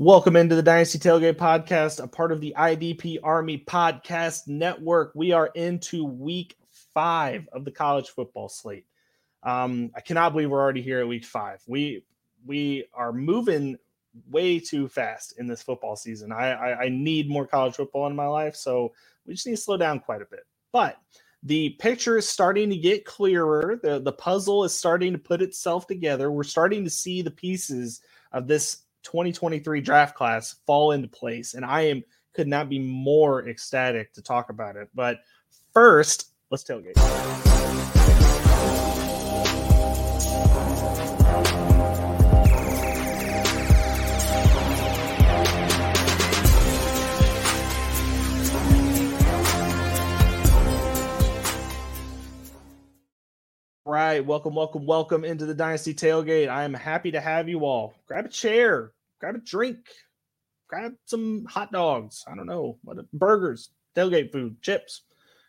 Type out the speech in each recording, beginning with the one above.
Welcome into the Dynasty Tailgate Podcast, a part of the IDP Army Podcast Network. We are into week five of the college football slate. Um, I cannot believe we're already here at week five. We we are moving way too fast in this football season. I, I, I need more college football in my life, so we just need to slow down quite a bit. But the picture is starting to get clearer. The the puzzle is starting to put itself together. We're starting to see the pieces of this 2023 draft class fall into place. And I am could not be more ecstatic to talk about it. But first, let's tailgate. Right. Welcome, welcome, welcome into the Dynasty Tailgate. I am happy to have you all. Grab a chair, grab a drink, grab some hot dogs. I don't know what burgers, tailgate food, chips.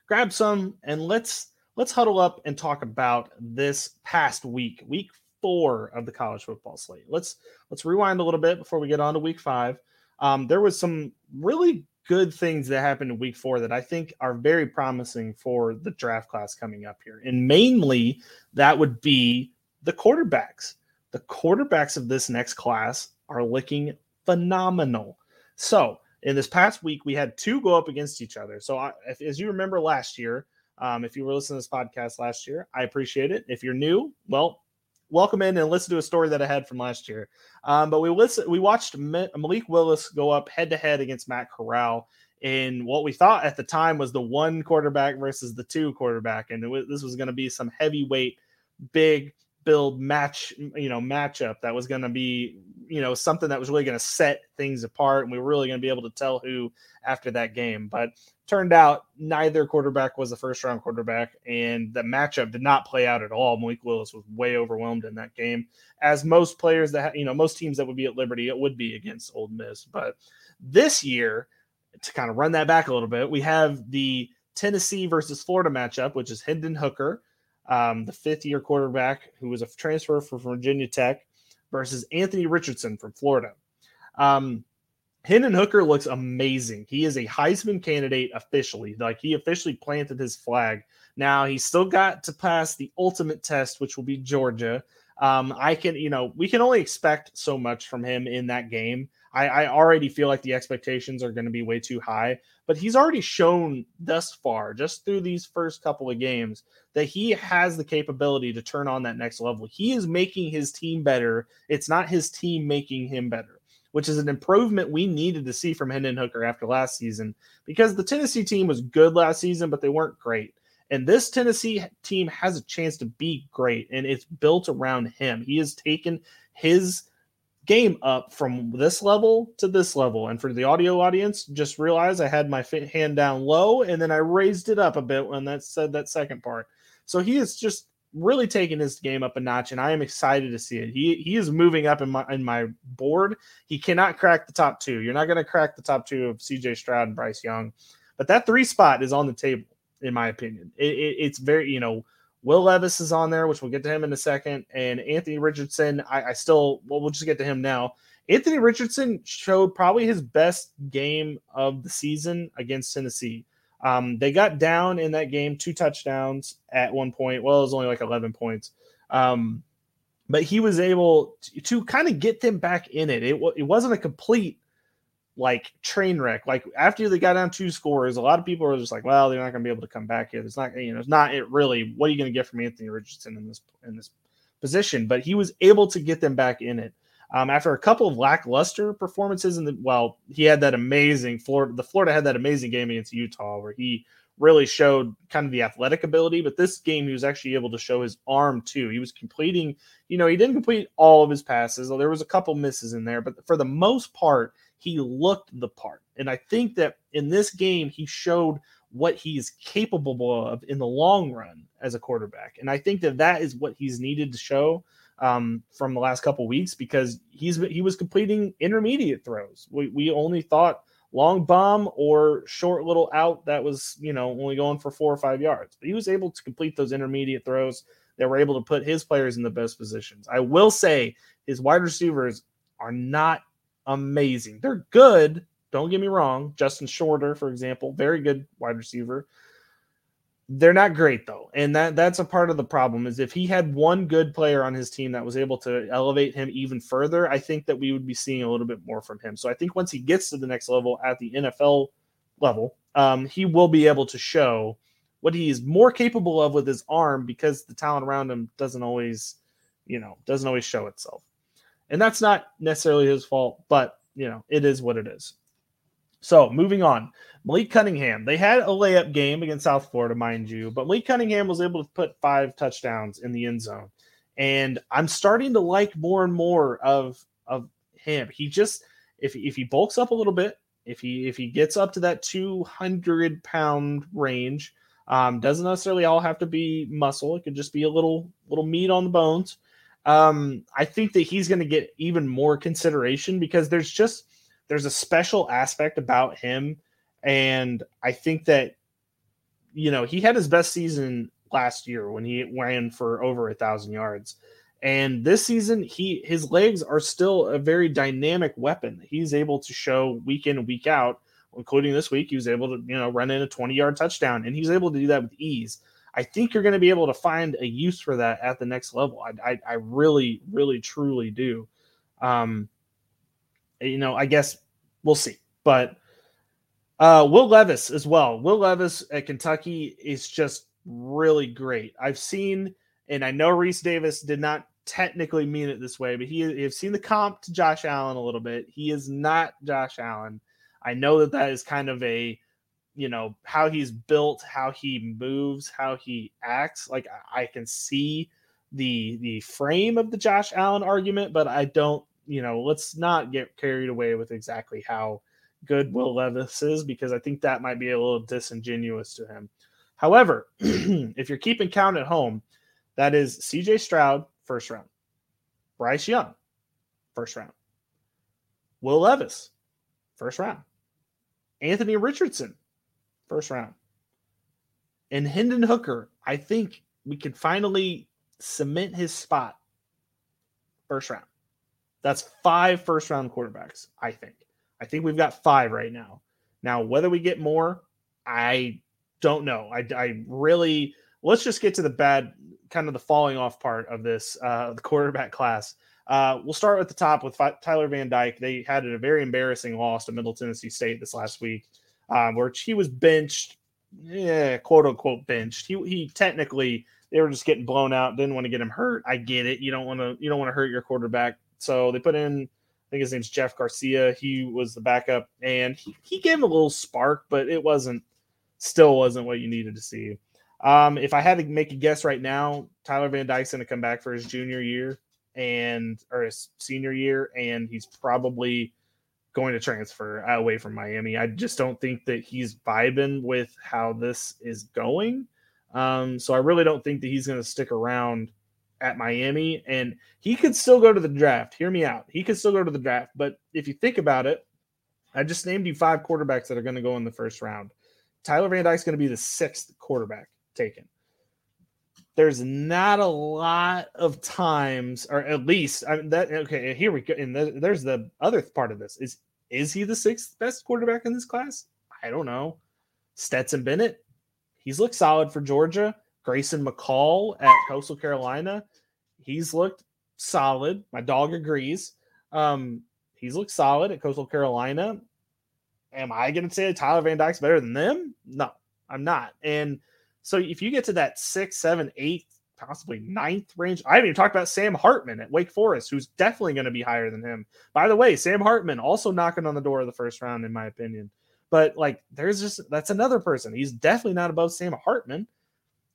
Grab some and let's let's huddle up and talk about this past week, week four of the college football slate. Let's let's rewind a little bit before we get on to week five. Um, there was some really good things that happened in week four that I think are very promising for the draft class coming up here. And mainly that would be the quarterbacks. The quarterbacks of this next class are looking phenomenal. So, in this past week, we had two go up against each other. So, I, if, as you remember last year, um, if you were listening to this podcast last year, I appreciate it. If you're new, well, welcome in and listen to a story that I had from last year. Um, but we listen, we watched Malik Willis go up head to head against Matt Corral in what we thought at the time was the one quarterback versus the two quarterback, and this was going to be some heavyweight, big build match, you know, matchup that was going to be, you know, something that was really going to set things apart, and we were really going to be able to tell who after that game. But turned out neither quarterback was a first round quarterback, and the matchup did not play out at all. Malik Willis was way overwhelmed in that game, as most players that you know, most teams that would be at Liberty, it would be against Ole Miss. But this year, to kind of run that back a little bit, we have the Tennessee versus Florida matchup, which is Hendon Hooker, um, the fifth year quarterback who was a transfer from Virginia Tech, versus Anthony Richardson from Florida. Um, Hendon Hooker looks amazing. He is a Heisman candidate officially. Like he officially planted his flag. Now he's still got to pass the ultimate test, which will be Georgia. Um, I can, you know, we can only expect so much from him in that game. I, I already feel like the expectations are going to be way too high, but he's already shown thus far, just through these first couple of games, that he has the capability to turn on that next level. He is making his team better. It's not his team making him better which is an improvement we needed to see from Hendon Hooker after last season because the Tennessee team was good last season, but they weren't great. And this Tennessee team has a chance to be great, and it's built around him. He has taken his game up from this level to this level. And for the audio audience, just realize I had my hand down low and then I raised it up a bit when that said that second part. So he is just really taking his game up a notch, and I am excited to see it. He he is moving up in my in my board. He cannot crack the top two. You're not going to crack the top two of C.J. Stroud and Bryce Young, but that three spot is on the table, in my opinion. It, it, it's very you know. Will Levis is on there, which we'll get to him in a second, and Anthony Richardson. I, I still well, we'll just get to him now. Anthony Richardson showed probably his best game of the season against Tennessee. Um, they got down in that game, two touchdowns at one point. Well, it was only like 11 points. Um, but he was able to, to kind of get them back in it. It, it wasn't a complete like train wreck. Like after they got down two scores, a lot of people were just like, well, they're not going to be able to come back here. It's not, you know, it's not it really. What are you going to get from Anthony Richardson in this in this position? But he was able to get them back in it. Um, after a couple of lackluster performances and well, he had that amazing Florida. The Florida had that amazing game against Utah where he really showed kind of the athletic ability. But this game, he was actually able to show his arm too. He was completing, you know, he didn't complete all of his passes. There was a couple misses in there, but for the most part, he looked the part. And I think that in this game, he showed what he's capable of in the long run as a quarterback. And I think that that is what he's needed to show um, from the last couple weeks because he's he was completing intermediate throws. We we only thought long bomb or short little out that was you know only going for four or five yards, but he was able to complete those intermediate throws that were able to put his players in the best positions. I will say his wide receivers are not amazing. They're good. Don't get me wrong. Justin Shorter, for example, very good wide receiver. They're not great though, and that that's a part of the problem. Is if he had one good player on his team that was able to elevate him even further, I think that we would be seeing a little bit more from him. So I think once he gets to the next level at the NFL level, um, he will be able to show what he is more capable of with his arm because the talent around him doesn't always, you know, doesn't always show itself. And that's not necessarily his fault, but you know, it is what it is. So moving on, Malik Cunningham. They had a layup game against South Florida, mind you, but Malik Cunningham was able to put five touchdowns in the end zone, and I'm starting to like more and more of of him. He just if if he bulks up a little bit, if he if he gets up to that 200 pound range, um, doesn't necessarily all have to be muscle. It could just be a little little meat on the bones. Um, I think that he's going to get even more consideration because there's just there's a special aspect about him. And i think that you know he had his best season last year when he ran for over a thousand yards. And this season he his legs are still a very dynamic weapon he's able to show week in week out including this week he was able to you know run in a 20 yard touchdown and he's able to do that with ease i think you're going to be able to find a use for that at the next level i, I, I really really truly do um you know, I guess we'll see. But uh, Will Levis as well. Will Levis at Kentucky is just really great. I've seen, and I know Rece Davis did not technically mean it this way, but he have seen the comp to Josh Allen a little bit. He is not Josh Allen. I know that that is kind of a, you know, how he's built, how he moves, how he acts. Like I can see the the frame of the Josh Allen argument, but I don't you know, let's not get carried away with exactly how good Will Levis is because I think that might be a little disingenuous to him. However, if you're keeping count at home, that is CJ Stroud, first round, Bryce Young, first round, Will Levis, first round, Anthony Richardson, first round, and Hendon Hooker. I think we can finally cement his spot first round. That's five first round quarterbacks, I think. I think we've got five right now. Now, whether we get more, I don't know. I, I really, let's just get to the bad, kind of the falling off part of this, uh, the quarterback class. Uh, we'll start at the top with Tyler Van Dyke. They had a very embarrassing loss to Middle Tennessee State this last week, um, where he was benched, yeah, quote unquote benched. He he technically they were just getting blown out. Didn't want to get him hurt. I get it. You don't want to you don't want to hurt your quarterback so they put in, I think his name's Jeff Garcia. He was the backup, and he, he gave him a little spark, but it wasn't, still wasn't what you needed to see. Um, if I had to make a guess right now, Tyler Van Dyke's going to come back for his junior year and or his senior year, and he's probably going to transfer away from Miami. I just don't think that he's vibing with how this is going. Um, so I really don't think that he's going to stick around at Miami, and he could still go to the draft. Hear me out. He could still go to the draft, but if you think about it, I just named you five quarterbacks that are going to go in the first round. Tyler Van Dyke's going to be the sixth quarterback taken. There's not a lot of times, or at least I mean, that. Okay, here we go. And the, there's the other part of this: is is he the sixth best quarterback in this class? I don't know. Stetson Bennett, he's looked solid for Georgia. Grayson McCall at Coastal Carolina, he's looked solid. My dog agrees. Um, he's looked solid at Coastal Carolina. Am I going to say Tyler Van Dyke's better than them? No, I'm not. And so if you get to that six, seven, eight, possibly ninth range, I haven't even talked about Sam Hartman at Wake Forest, who's definitely going to be higher than him. By the way, Sam Hartman also knocking on the door of the first round, in my opinion. But like, there's just that's another person. He's definitely not above Sam Hartman.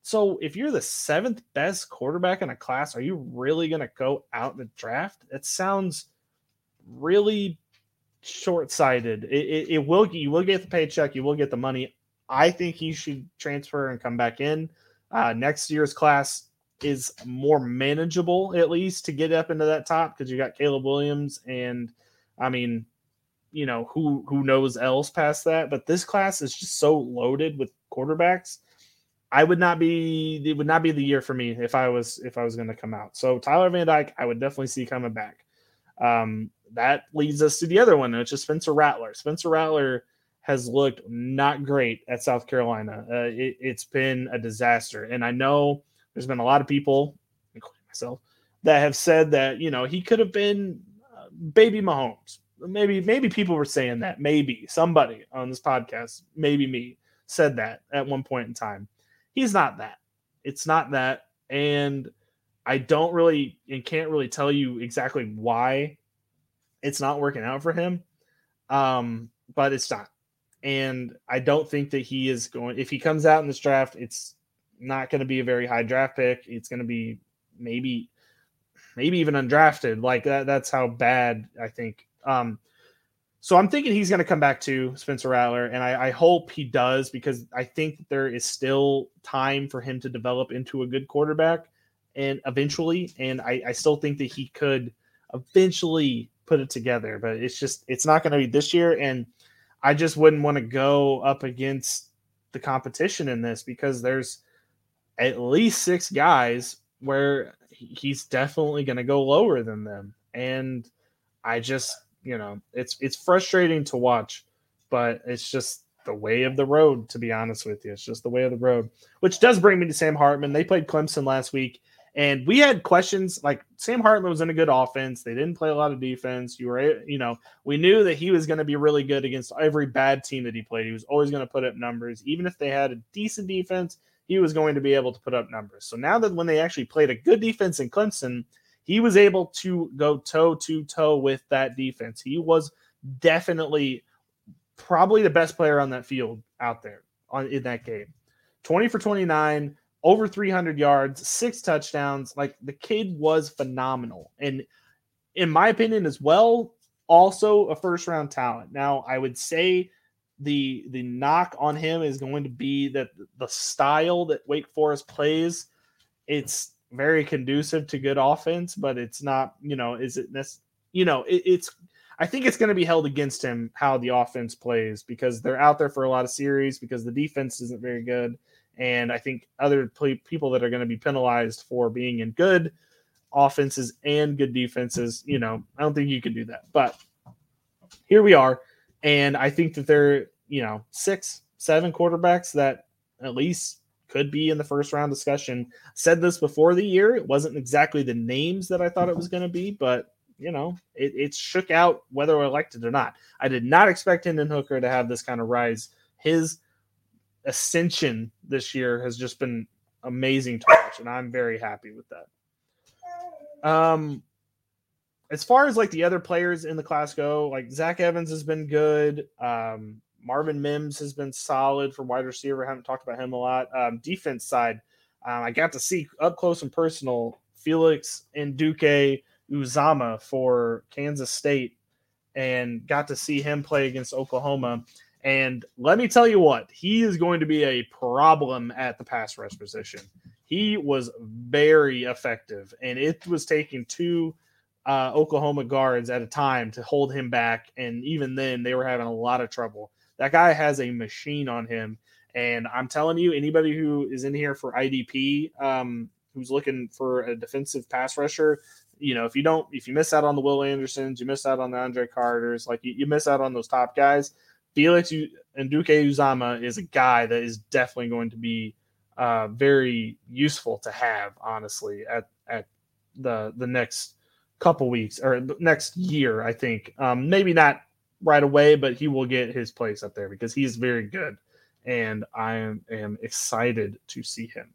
So if you're the seventh best quarterback in a class, are you really going to go out in the draft? It sounds really short-sighted. It, it, it, will you will get the paycheck, you will get the money. I think he should transfer and come back in. Uh, next year's class is more manageable, at least to get up into that top because you got Caleb Williams and I mean, you know who who knows else past that. But this class is just so loaded with quarterbacks. I would not be it would not be the year for me if I was if I was going to come out. So Tyler Van Dyke, I would definitely see coming back. Um, that leads us to the other one, which is Spencer Rattler. Spencer Rattler has looked not great at South Carolina. Uh, it, it's been a disaster, and I know there's been a lot of people, including myself, that have said that you know he could have been uh, baby Mahomes. Maybe maybe people were saying that. Maybe somebody on this podcast, maybe me, said that at one point in time. He's not that. It's not that, and I don't really and can't really tell you exactly why it's not working out for him. Um, but it's not. And I don't think that he is going if he comes out in this draft, it's not going to be a very high draft pick. It's going to be maybe maybe even undrafted. Like that that's how bad I think. Um so I'm thinking he's going to come back to Spencer Rattler, and I, I, hope he does because I think there is still time for him to develop into a good quarterback, and eventually, and I, I still think that he could eventually put it together, but it's just it's not going to be this year, and I just wouldn't want to go up against the competition in this because there's at least six guys where he's definitely going to go lower than them, and I just you know it's it's frustrating to watch, but it's just the way of the road. To be honest with you, it's just the way of the road. Which does bring me to Sam Hartman. They played Clemson last week and we had questions like Sam Hartman was in a good offense. They didn't play a lot of defense. You were, you know, we knew that he was going to be really good against every bad team that he played. He was always going to put up numbers. Even if they had a decent defense, he was going to be able to put up numbers. So now that when they actually played a good defense in Clemson, he was able to go toe to toe with that defense. He was definitely probably the best player on that field out there on in that game. 20 for 29, over 300 yards, six touchdowns. Like the kid was phenomenal. And in my opinion, as well, also a first round talent. Now, I would say the the knock on him is going to be that the style that Wake Forest plays, it's very conducive to good offense, but it's not, you know, is it this, you know, it, it's I think it's going to be held against him how the offense plays because they're out there for a lot of series because the defense isn't very good and I think other people that are going to be penalized for being in good offenses and good defenses, you know, I don't think you can do that. But here we are. And I think that there, you know, six, seven quarterbacks that at least could be in the first round discussion. Said this before the year. It wasn't exactly the names that I thought it was going to be, but you know, it, it shook out whether elected or not. I did not expect Hendon Hooker to have this kind of rise. His ascension this year has just been amazing to watch, and I'm very happy with that. Um, as far as like the other players in the class go, like Zach Evans has been good. Um, Marvin Mims has been solid for wide receiver. I haven't talked about him a lot. Um, defense side, um, I got to see up close and personal Felix Anudike Uzama for Kansas State and got to see him play against Oklahoma And let me tell you what, he is going to be a problem at the pass rush position. He was very effective, and it was taking two uh, Oklahoma guards at a time to hold him back. And even then, they were having a lot of trouble. That guy has a machine on him. And I'm telling you, anybody who is in here for IDP, um, who's looking for a defensive pass rusher, you know, if you don't, if you miss out on the Will Andersons, you miss out on the Andre Carters, like you, you miss out on those top guys. Felix Anudike-Uzomah is a guy that is definitely going to be uh, very useful to have, honestly, at at the the next couple weeks or next year. I think um, maybe not right away, but he will get his place up there because he's very good, and I am, am excited to see him.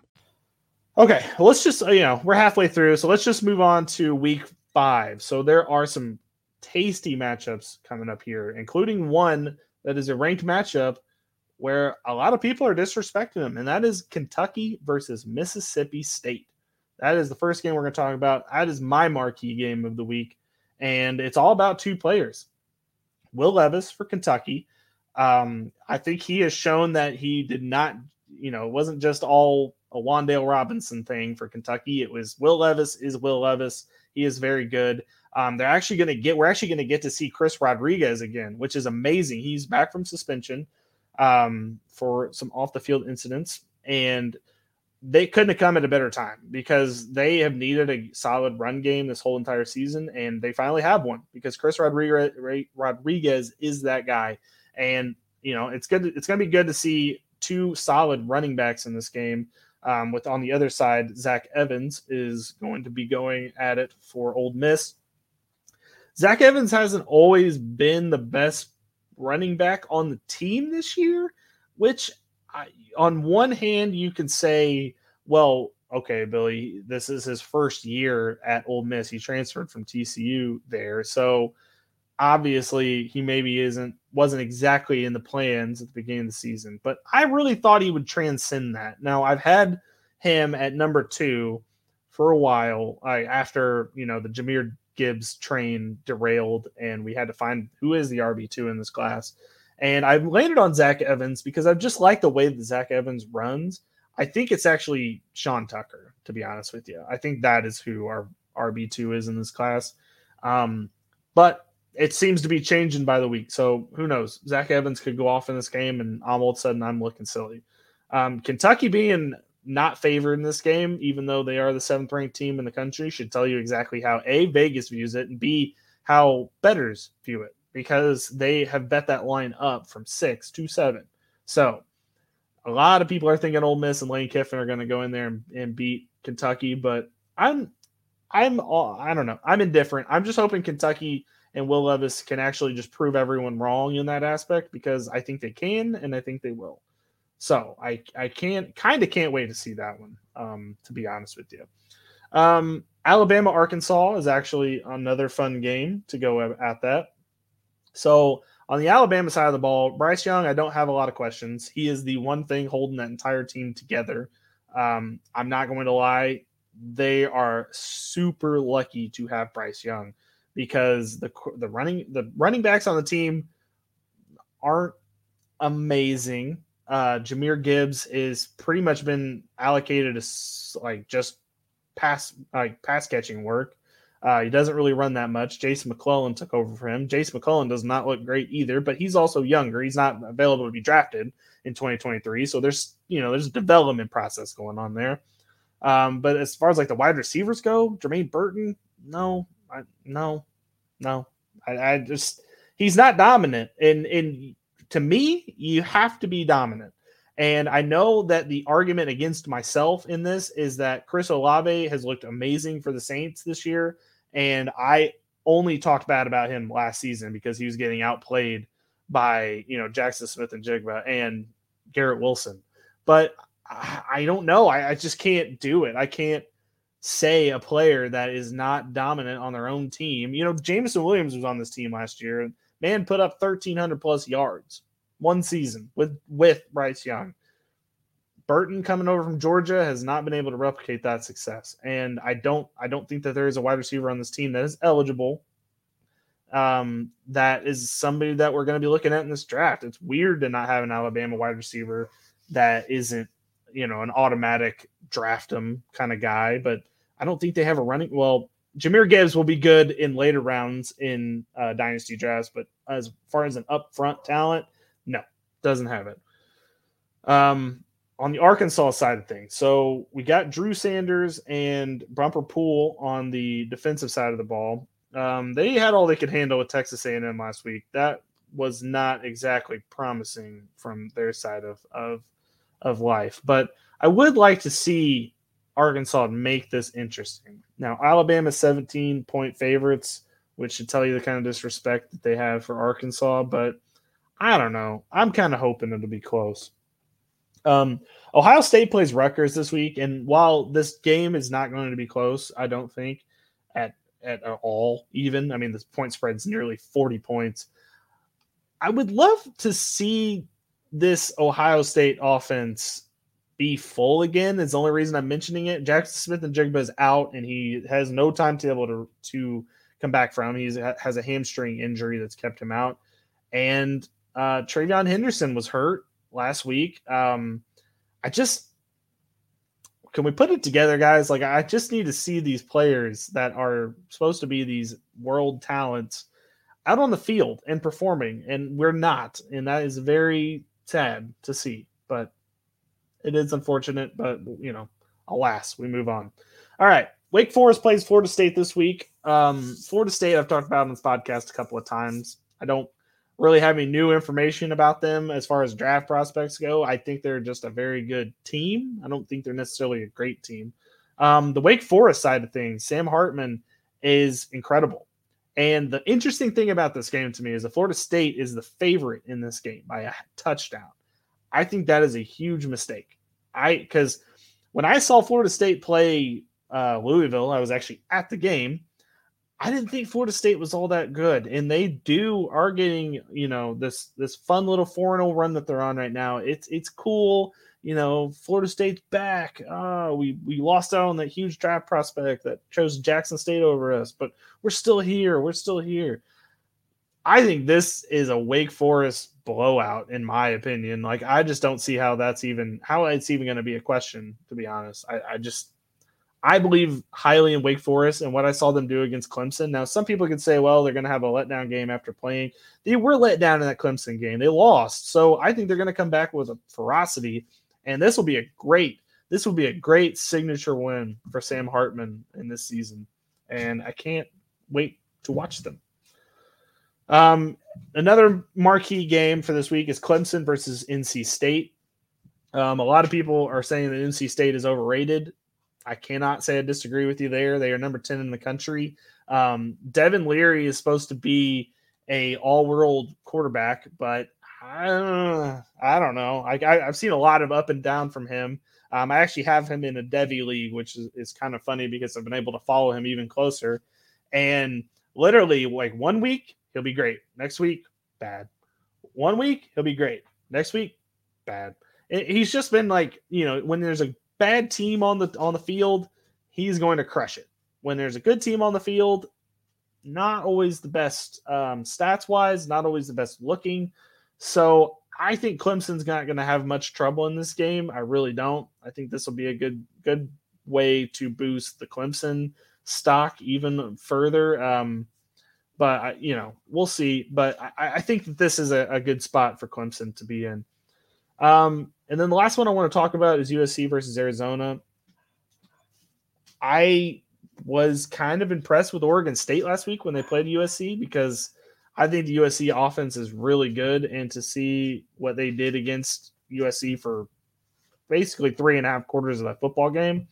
Okay, well, let's just you know we're halfway through, so let's just move on to week five. So there are some tasty matchups coming up here, including one that is a ranked matchup where a lot of people are disrespecting them, and that is Kentucky versus Mississippi State. That is the first game we're going to talk about. That is my marquee game of the week, and it's all about two players. Will Levis for Kentucky. Um, I think he has shown that he did not, you know, wasn't just all a Wan'Dale Robinson thing for Kentucky. It was Will Levis is Will Levis. He is very good. Um, they're actually going to get. We're actually going to get to see Chris Rodriguez again, which is amazing. He's back from suspension um, for some off the field incidents, and they couldn't have come at a better time because they have needed a solid run game this whole entire season, and they finally have one because Chris Rodriguez is that guy, and you know it's good. It's going to be good to see two solid running backs in this game. Um, with on the other side, Zach Evans is going to be going at it for Ole Miss. Zach Evans hasn't always been the best running back on the team this year, which I, on one hand you can say, well, okay, Billy, this is his first year at Ole Miss. He transferred from TCU there, so obviously he maybe isn't wasn't exactly in the plans at the beginning of the season, but I really thought he would transcend that. Now I've had him at number two for a while. I, after you know the Jahmyr Gibbs train derailed, and we had to find who is the RB two in this class. And I've landed on Zach Evans because I just like the way that Zach Evans runs. I think it's actually Sean Tucker, to be honest with you. I think that is who our RB two is in this class. Um, but it seems to be changing by the week. So who knows? Zach Evans could go off in this game, and all of a sudden I'm looking silly. Um, Kentucky being not favored in this game, even though they are the seventh ranked team in the country, should tell you exactly how A, Vegas views it, and B, how bettors view it. because they have bet that line up from six to seven. So a lot of people are thinking Ole Miss and Lane Kiffin are going to go in there and, and beat Kentucky, but I'm I'm all, I don't know. I'm indifferent. I'm just hoping Kentucky and Will Levis can actually just prove everyone wrong in that aspect because I think they can and I think they will. So I I can't kind of can't wait to see that one. Um, to be honest with you, um, Alabama Arkansas is actually another fun game to go at that. So on the Alabama side of the ball, Bryce Young, I don't have a lot of questions. He is the one thing holding that entire team together. Um, I'm not going to lie; they are super lucky to have Bryce Young because the the running the running backs on the team aren't amazing. Uh, Jahmyr Gibbs is pretty much been allocated as like just pass like pass catching work. Uh, he doesn't really run that much. Jason McClellan took over for him. Jason McClellan does not look great either, but he's also younger. He's not available to be drafted in 2023. So there's you know there's a development process going on there. Um, but as far as like the wide receivers go, Jermaine Burton, no, I, no, no. I, I just he's not dominant. And and to me, you have to be dominant. And I know that the argument against myself in this is that Chris Olave has looked amazing for the Saints this year. And I only talked bad about him last season because he was getting outplayed by, you know, Jackson Smith-Njigba and Garrett Wilson. But I, don't know. I, I just can't do it. I can't say a player that is not dominant on their own team. You know, Jameson Williams was on this team last year and man put up 1300 plus yards one season with with Bryce Young. Burton coming over from Georgia has not been able to replicate that success. And I don't I don't think that there is a wide receiver on this team that is eligible. Um, that is somebody that we're going to be looking at in this draft. It's weird to not have an Alabama wide receiver that isn't, you know, an automatic draft them kind of guy, but I don't think they have a running. Well, Jahmyr Gibbs will be good in later rounds in uh, dynasty drafts, but as far as an upfront talent, no, doesn't have it. Um, on the Arkansas side of things, so we got Drew Sanders and Bumper Pool on the defensive side of the ball. Um, they had all they could handle with Texas A&M last week. That was not exactly promising from their side of of of life, but I would like to see Arkansas make this interesting. Now, Alabama 17 point favorites, which should tell you the kind of disrespect that they have for Arkansas, but I don't know. I'm kind of hoping it'll be close. Um, Ohio State plays Rutgers this week, and while this game is not going to be close, I don't think at at all. Even I mean, the point spread's nearly 40 points. I would love to see this Ohio State offense be full again. Is the only reason I'm mentioning it. Jackson Smith-Njigba is out, and he has no timetable to to come back from. He has a hamstring injury that's kept him out, and uh, TreVeyon Henderson was hurt last week. Um, I just can we put it together, guys? Like I just need to see these players that are supposed to be these world talents out on the field and performing, and we're not, and that is very sad to see. It is unfortunate, but you know, alas, we move on. All right. Wake Forest plays Florida State this week. Um, Florida State, I've talked about on this podcast a couple of times. I don't really have any new information about them as far as draft prospects go. I think they're just a very good team. I don't think they're necessarily a great team. Um, the Wake Forest side of things, Sam Hartman is incredible. And the interesting thing about this game to me is that Florida State is the favorite in this game by a touchdown. I think that is a huge mistake. I because when I saw Florida State play uh, Louisville, I was actually at the game I didn't think Florida State was all that good, and they do are getting you know this this fun little four and run that they're on right now. It's it's cool, you know. Florida State's back. Uh, we we lost out on that huge draft prospect that chose Jackson State over us, but we're still here. We're still here. I think this is a Wake Forest blowout, in my opinion. Like I just don't see how that's even how it's even going to be a question. To be honest, I, I just I believe highly in Wake Forest and what I saw them do against Clemson. Now, some people could say, well, they're going to have a letdown game after playing. They were let down in that Clemson game. They lost. So I think they're going to come back with a ferocity. And this will be a great, this will be a great signature win for Sam Hartman in this season. And I can't wait to watch them. Um, another marquee game for this week is Clemson versus NC State. Um, a lot of people are saying that NC State is overrated. I cannot say I disagree with you there. They are number 10 in the country. Um, Devin Leary is supposed to be a all-world quarterback, but I don't, I don't know. I, I, have seen a lot of up and down from him. Um, I actually have him in a devy league, which is, is kind of funny because I've been able to follow him even closer. And literally, like one week, he'll be great. Next week, bad. One week, he'll be great. Next week, bad. He's just been like, you know, when there's a bad team on the on the field, he's going to crush it. When there's a good team on the field, not always the best um, stats wise, not always the best looking. So I think Clemson's not going to have much trouble in this game. I really don't. I think this will be a good good way to boost the Clemson stock even further. Um, but I, you know, we'll see. But I, I think that this is a, a, good spot for Clemson to be in. Um, and then the last one I want to talk about is USC versus Arizona. I was kind of impressed with Oregon State last week when they played USC because I think the USC offense is really good, and to see what they did against USC for basically three and a half quarters of that football game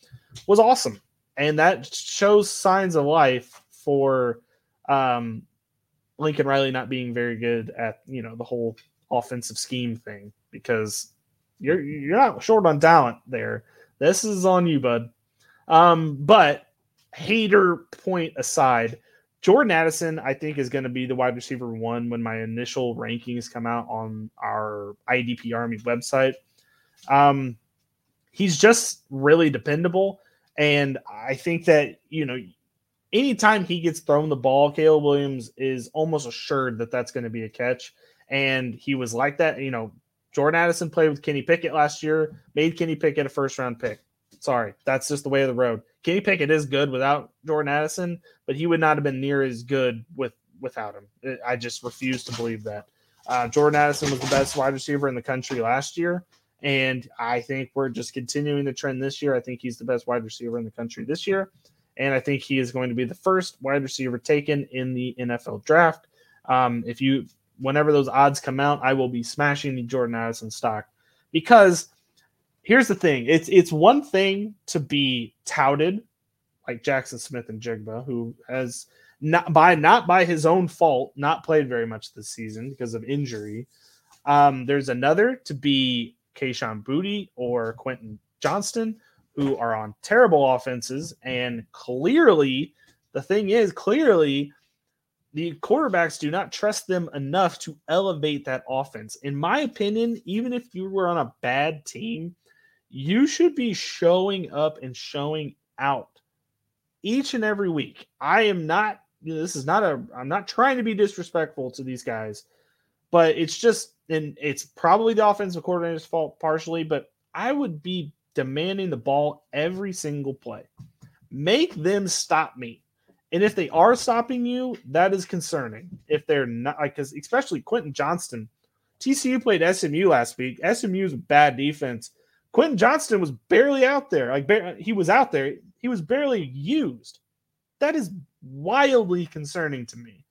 was awesome, and that shows signs of life for um, Lincoln Riley not being very good at you know the whole offensive scheme thing because you're you're not short on talent there. This is on you, bud. Um, but hater point aside, Jordan Addison, I think, is going to be the wide receiver one when my initial rankings come out on our IDP Army website. Um, he's just really dependable. And I think that, you know, anytime he gets thrown the ball, Caleb Williams is almost assured that that's going to be a catch. And he was like that. You know, Jordan Addison played with Kenny Pickett last year, made Kenny Pickett a first round pick. Sorry, that's just the way of the road. Kenny Pickett is good without Jordan Addison, but he would not have been near as good with without him. I just refuse to believe that. Uh, Jordan Addison was the best wide receiver in the country last year, and I think we're just continuing the trend this year. I think he's the best wide receiver in the country this year, and I think he is going to be the first wide receiver taken in the NFL draft. Um, if you, whenever those odds come out, I will be smashing the Jordan Addison stock because here's the thing: it's it's one thing to be touted like Jackson Smith-Njigba, who has not by not by his own fault not played very much this season because of injury. Um, there's another to be Kayshon Boutte or Quentin Johnston, who are on terrible offenses, and clearly the thing is clearly the quarterbacks do not trust them enough to elevate that offense. In my opinion, even if you were on a bad team, you should be showing up and showing out each and every week. I am not, you know, this is not a, I'm not trying to be disrespectful to these guys, but it's just, and it's probably the offensive coordinator's fault partially, but I would be demanding the ball every single play. Make them stop me. And if they are stopping you, that is concerning. If they're not, like, because especially Quentin Johnston, TCU played SMU last week. SMU's bad defense Quentin Johnston was barely out there. Like he was out there, he was barely used. That is wildly concerning to me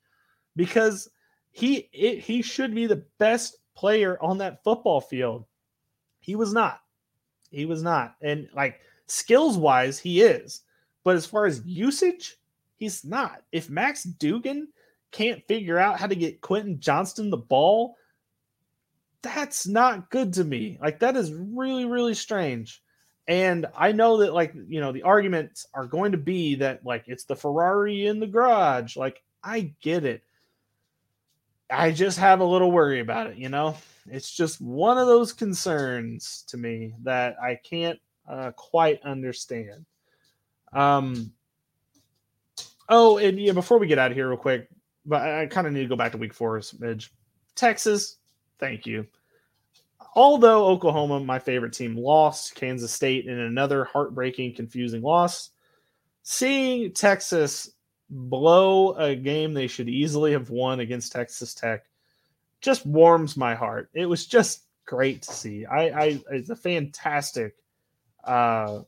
because he it, he should be the best player on that football field. He was not. He was not. And like skills wise, he is. But as far as mm-hmm. usage, he's not. If Max Duggan can't figure out how to get Quentin Johnston the ball that's not good to me. Like that is really really strange. And I know that like, you know, the arguments are going to be that like it's the Ferrari in the garage. Like I get it. I just have a little worry about it, you know? It's just one of those concerns to me that I can't uh, quite understand. Um Oh, and yeah, before we get out of here real quick, but I, I kind of need to go back to week four, Midge. Texas, Thank you. Although Oklahoma, my favorite team, lost Kansas State in another heartbreaking, confusing loss, seeing Texas blow a game they should easily have won against Texas Tech just warms my heart. It was just great to see. I, I it's a fantastic uh,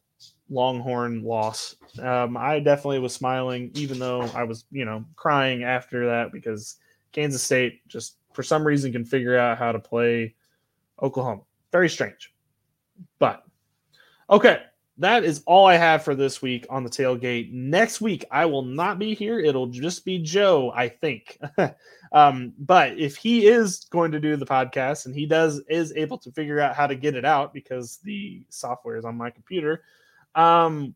Longhorn loss. Um, I definitely was smiling, even though I was, you know, crying after that because Kansas State just for some reason can figure out how to play Oklahoma. Very strange. But okay, that is all I have for this week on the tailgate. Next week, I will not be here. It'll just be Joe, I think. um, but if he is going to do the podcast and he does is able to figure out how to get it out because the software is on my computer, um,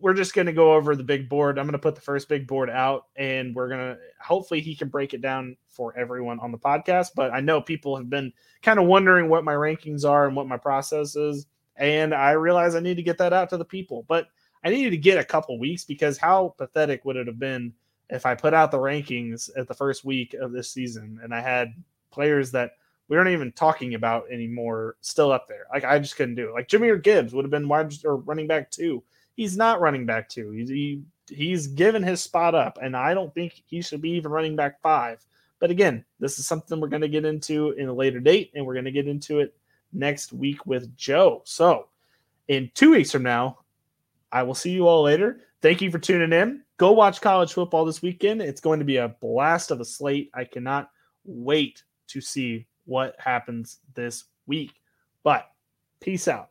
we're just going to go over the big board. I'm going to put the first big board out and we're going to hopefully he can break it down for everyone on the podcast. But I know people have been kind of wondering what my rankings are and what my process is. And I realize I need to get that out to the people. But I needed to get a couple weeks because how pathetic would it have been if I put out the rankings at the first week of this season and I had players that we aren't even talking about anymore still up there. Like I just couldn't do it. Like Jahmyr Gibbs would have been wide or running back two he's not running back two. He's he, he's given his spot up, and I don't think he should be even running back five. But again, this is something we're going to get into in a later date, and we're going to get into it next week with Joe. So, in two weeks from now, I will see you all later. Thank you for tuning in. Go watch college football this weekend. It's going to be a blast of a slate. I cannot wait to see what happens this week. But peace out.